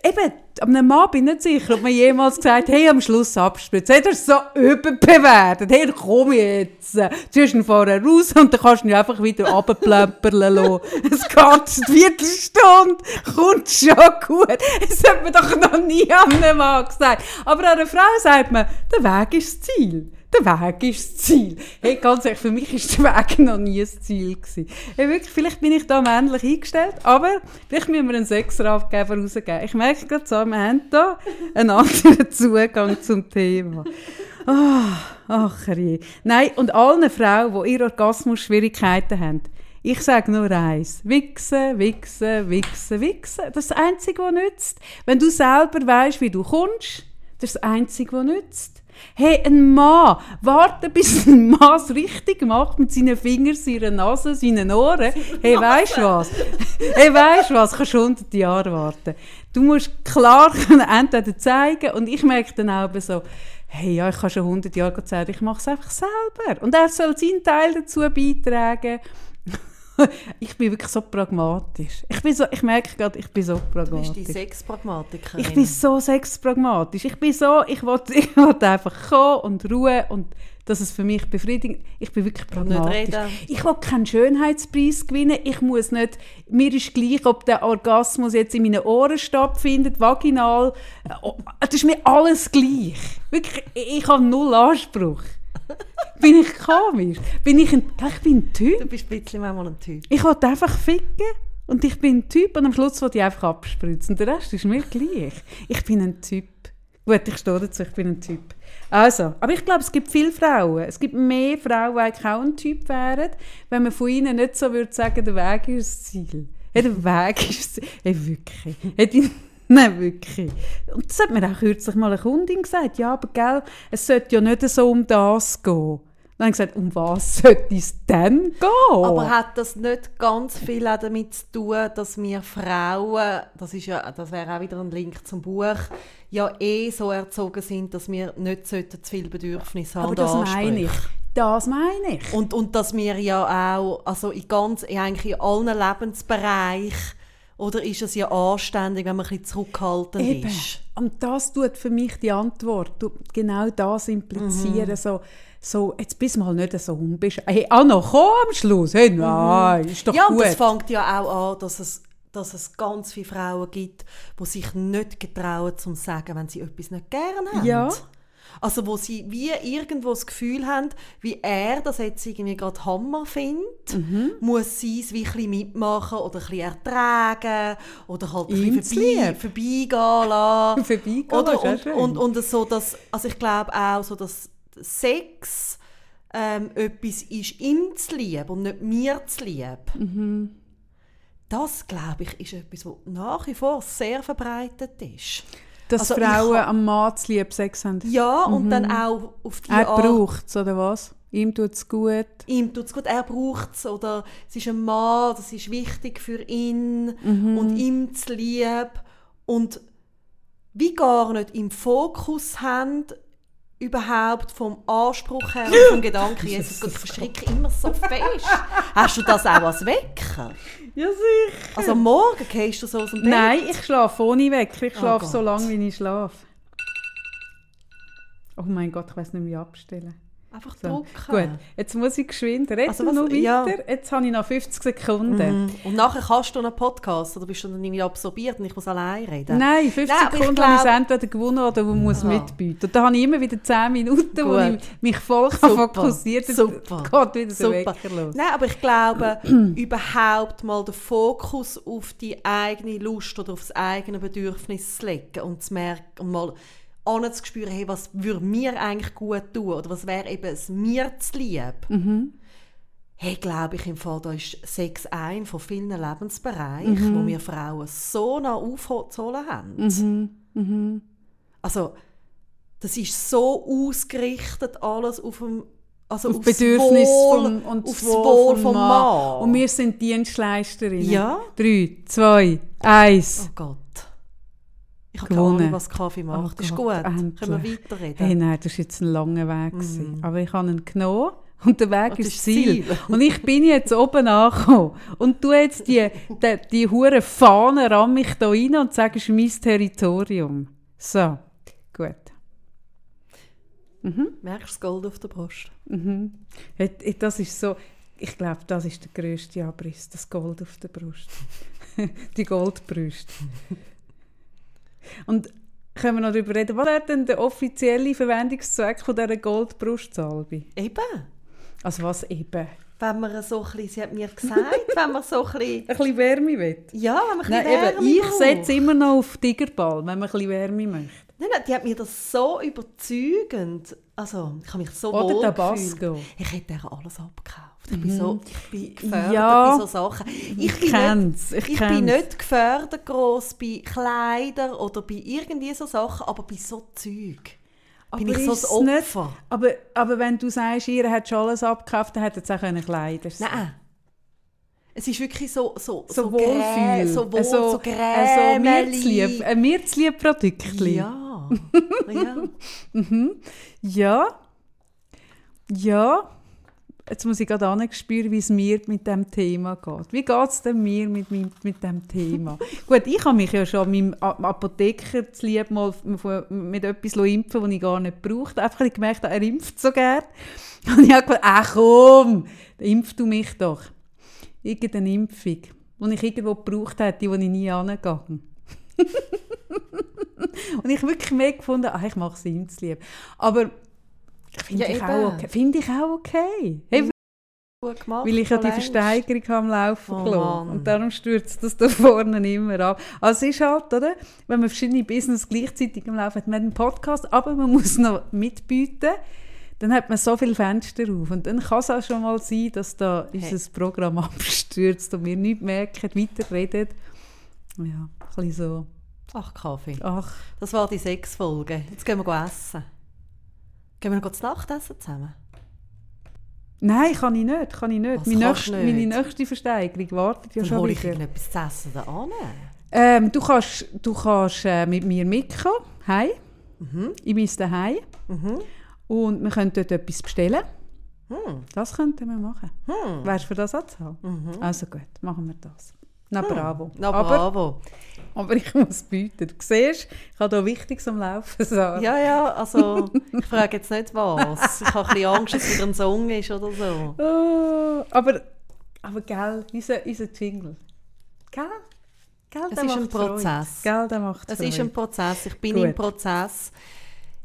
Eben, einem Mann bin ich nicht sicher, ob man jemals gesagt hat, hey, am Schluss abspritzen. Hat er es so überbewertet? Hey, komm jetzt. Ziehst ihn vorher raus und dann kannst du ihn einfach wieder runterplöpperlen lassen. Es geht eine Viertelstunde, kommt schon gut. Das hat man doch noch nie einem Mann gesagt. Aber an einer Frau sagt man, der Weg ist das Ziel. Der Weg ist das Ziel. Hey, ganz ehrlich, für mich ist der Weg noch nie das Ziel gewesen. Hey, wirklich, vielleicht bin ich da männlich eingestellt, aber vielleicht müssen wir einen Sechserabgeber rausgeben. Ich merke gerade so, wir haben da einen anderen Zugang zum Thema. Ah, ach je. Nein, und allen Frauen, die ihre Orgasmus-Schwierigkeiten haben, ich sage nur eins. Wichsen, wichsen, wichsen, wichsen. Das ist das Einzige, was nützt. Wenn du selber weißt, wie du kommst, das ist das Einzige, was nützt. Hey, ein Mann, warte, bis ein Mann es richtig macht mit seinen Fingern, seiner Nase, seinen Ohren. Hey, weißt du was? Hey, weißt du was? Kannst du 100 Jahre warten. Du musst klar können entweder zeigen und ich merke dann auch so, hey, ja, ich kann schon 100 Jahre zeigen, ich mache es einfach selber. Und er soll seinen Teil dazu beitragen. ich bin wirklich so pragmatisch. Ich, bin so, ich merke gerade, ich bin so Du pragmatisch. bist die Sexpragmatikerin. Ich bin so sexpragmatisch. Ich bin so, ich will, ich will einfach kommen und Ruhe und dass es für mich befriedigend Ich bin wirklich pragmatisch. Ich will keinen Schönheitspreis gewinnen. Ich muss nicht, mir ist gleich, ob der Orgasmus jetzt in meinen Ohren stattfindet, vaginal. Äh, oh, Das ist mir alles gleich. Wirklich, ich habe null Anspruch. Bin ich komisch? Bin ich ein, ich bin ein Typ? Du bist ein bisschen manchmal ein Typ. Ich will einfach ficken und ich bin ein Typ und am Schluss will ich einfach abspritzen. Der Rest ist mir gleich. Ich bin ein Typ. Gut, ich stehe dazu, ich bin ein Typ. Also, aber ich glaube, es gibt viele Frauen. Es gibt mehr Frauen, die eigentlich auch ein Typ wären, wenn man von ihnen nicht so würde sagen, der Weg ist das Ziel. Ja, der Weg ist das Ziel. Hey, wirklich. Die- Nein, wirklich. Und das hat mir auch kürzlich mal eine Kundin gesagt. Ja, aber gell, es sollte ja nicht so um das gehen. Dann habe ich gesagt, um was sollte es denn gehen? Aber hat das nicht ganz viel auch damit zu tun, dass wir Frauen, das, ist ja, das wäre auch wieder ein Link zum Buch, ja eh so erzogen sind, dass wir nicht zu viel Bedürfnis haben Aber das meine ich. Das meine ich. Und, und dass wir ja auch, also in ganz, eigentlich in allen Lebensbereichen, oder ist es ja anständig, wenn man ein bisschen zurückhaltend Eben. ist? Und das tut für mich die Antwort, tut genau das implizieren, so, so, jetzt bist du mal nicht so um, bist, hey, Anna, komm am Schluss, hey, nein, ist doch ja, gut. und das fängt ja auch an, dass es, dass es ganz viele Frauen gibt, die sich nicht getrauen, zu sagen, wenn sie etwas nicht gerne haben. Ja. Also wo sie wie irgendwo das Gefühl haben, wie er das jetzt irgendwie gerade Hammer findet, Mhm. muss sie es wie ein mitmachen oder ein bisschen ertragen oder halt ein bisschen vorbei, vorbeigehen lassen. Vorbeigehen oder, und, schön. und, und so, dass, also ich glaube auch so, dass Sex ähm, etwas ist, ihm zu lieb und nicht mir zu lieb. Mhm. Das, glaube ich, ist etwas, was nach wie vor sehr verbreitet ist. Dass also Frauen hab- am Mann zu lieb Sex haben. Ja, und dann auch auf die Mhm. Er braucht es, oder was? Ihm tut es gut. ihm tut es gut, er braucht es oder es ist ein Mann, das ist wichtig für ihn Mhm. und ihm zu lieb und wie gar nicht im Fokus haben, überhaupt vom Anspruch her und vom Gedanken, Jesus ich verschrecke immer so fest. Hast du das auch als Wecker? Ja, sicher. Also am morgen gehst du so aus dem Bett? Nein, ich schlafe ohne Wecker. Ich Oh schlafe so Gott. lange, wie ich schlafe. Oh mein Gott, ich weiß nicht, wie abstellen. Einfach So. drucken. Gut, jetzt muss ich geschwind reden Also was- noch weiter. ja. Jetzt habe ich noch 50 Sekunden. Mhm. Und nachher kannst du einen Podcast oder bist du dann irgendwie absorbiert und ich muss allein reden? Nein, 50 Nein, aber ich Sekunden habe ich glaub- entweder gewonnen oder man muss Aha. mitbieten. Und da habe ich immer wieder 10 Minuten, wo Gut. ich mich voll Super, fokussieren kann. super, Geht wieder der Super. Los. Nein, aber ich glaube, überhaupt mal den Fokus auf die eigene Lust oder auf das eigene Bedürfnis zu legen und zu merken und mal anzuspüren, hey, was würde mir eigentlich gut tun oder was wäre eben es mir zu lieb. Mhm. Hey, glaube ich im Fall, da ist Sex ein von vielen Lebensbereichen, wo wir Frauen so nah aufzuholen haben. Mhm. Also, das ist so ausgerichtet alles auf dem also Auf aufs Bedürfnis Wohl, vom, und aufs das Wohl vom Mann. Und wir sind Dienstleisterinnen. Ja. 3, 2, 1. Oh Gott. Ich habe keine Gewonnen. Ahnung, was Kaffee macht. Oh ist gut. endlich. Können wir weiterreden? Hey, nein, das war jetzt ein langer Weg. gewesen. Aber ich habe ihn genommen und der Weg das ist das Ziel. Ziel. Und ich bin jetzt oben angekommen. Und du jetzt die, die, die hure Fahne ran mich da rein und sagst, mein Territorium. So, gut. Merkst du das Gold auf der Brust? Mhm. Das ist so, ich glaube, das ist der grösste Abriss, das Gold auf der Brust. die Goldbrust. Und können wir noch darüber reden, was wäre denn der offizielle Verwendungszweck von dieser Goldbrustsalbe? Eben. Also was eben? Wenn man so ein bisschen, sie hat mir gesagt, wenn man so ein bisschen, Ein bisschen Wärme will. ja, wenn man ein Nein, bisschen eben, Wärme ich braucht. setze immer noch auf Tigerball, wenn man ein bisschen Wärme möchte. Nein, nein, die hat mir das so überzeugend, also ich habe mich so Oder wohl Tabasco. gefühlt. Ich hätte ihr alles abgekauft. Ich bin so, ich bin gefördert Ja. bei so Sachen. Ich, Ich kenn's, nicht, ich ich bin nicht gefördert gross bei Kleidern oder bei irgendwie so Sachen, aber bei so Zeug. bin ich so ist es nicht- Opfer. Aber, aber wenn du sagst, ihr hat schon alles abgekauft, dann hätte es auch Kleider sein Nein. Es ist wirklich so so So grä- Wohlfühl. so wohl, so, so äh, so mir zu grämeli. lieb, ein mir zu lieb Produktli. Ja. ja. Ja. Ja. Jetzt muss ich gerade spüren, wie es mir mit dem Thema geht. Wie geht es denn mir mit, mit, mit dem Thema? Gut, ich habe mich ja schon meinem Apotheker zu lieb mal mit etwas impfen, das ich gar nicht brauchte. Einfach ich gemerkt habe, er impft so gerne. Und ich habe gedacht, ach komm, impf du mich doch. Irgendeine Impfung, die ich irgendwo gebraucht hätte, die ich nie angegangen Und ich wirklich mehr gefunden, ach, ich mache es ihm zu lieb. Aber finde Ja, ich, eben. auch okay. Finde ich auch okay. Hey, Gut gemacht. weil ich ja die. Versteigerung am Laufen Oh gelassen. Und darum stürzt das da vorne immer ab. Also es ist halt, oder? Wenn man verschiedene Business gleichzeitig am Laufen hat, man hat einen Podcast, aber man muss noch mitbieten, dann hat man so viele Fenster auf. Und dann kann es auch schon mal sein, dass da Hey. unser Programm abstürzt und wir nicht merken, weiterreden. Ja, ein bisschen so. Ach, Kaffee. Ach, Das war die sechs Folge. Jetzt gehen wir essen. Gehen wir noch zu Nacht essen zusammen? Nein, kann ich nicht. Kann ich nicht. Meine, nächste, nicht? meine nächste Versteigerung wartet ja Dann schon ich wieder. irgendetwas zu essen da an. Ähm, du kannst, du kannst äh, mit mir mitkommen, heim, in mein Daheim. Und wir können dort etwas bestellen. Hm. Das könnten wir machen. Hm. Wärst du für das anzahlen? Also gut, machen wir das. Na bravo. Na aber, bravo. aber ich muss bieten. Du siehst, ich habe da Wichtiges am Laufen. Sarah. Ja, ja, also ich frage jetzt nicht was. Ich habe ein bisschen Angst, dass es wieder ein Song ist oder so. Oh, aber, aber gell, unser, unser Jingle. Gell? Gell, Es ist ein Freude. Prozess. Gell, der macht Es ist ein Prozess. Ich bin Gut. im Prozess.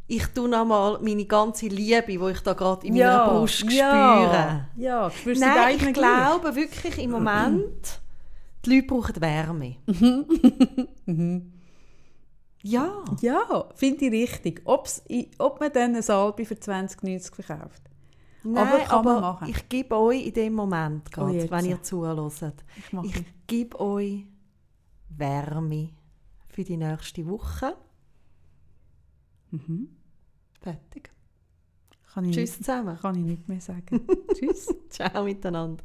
Ich tue nochmal meine ganze Liebe, die ich da gerade in meiner ja, Brust spüre. Ja, ja spürst Nein, ich glaube wirklich im Moment, die Leute brauchen Wärme. ja. Ja, finde ich richtig. Ob's, ob man dann eine Salbe für 20,90 verkauft. Nein, Aber kann man aber machen. ich gebe euch in dem Moment Oh, gerade, jetzt. wenn ihr zuhört, Ich ich gebe euch Wärme für die nächste Woche. Mhm. Fertig. Kann ich Tschüss Nicht, zusammen. kann ich nicht mehr sagen. Tschüss. Ciao miteinander.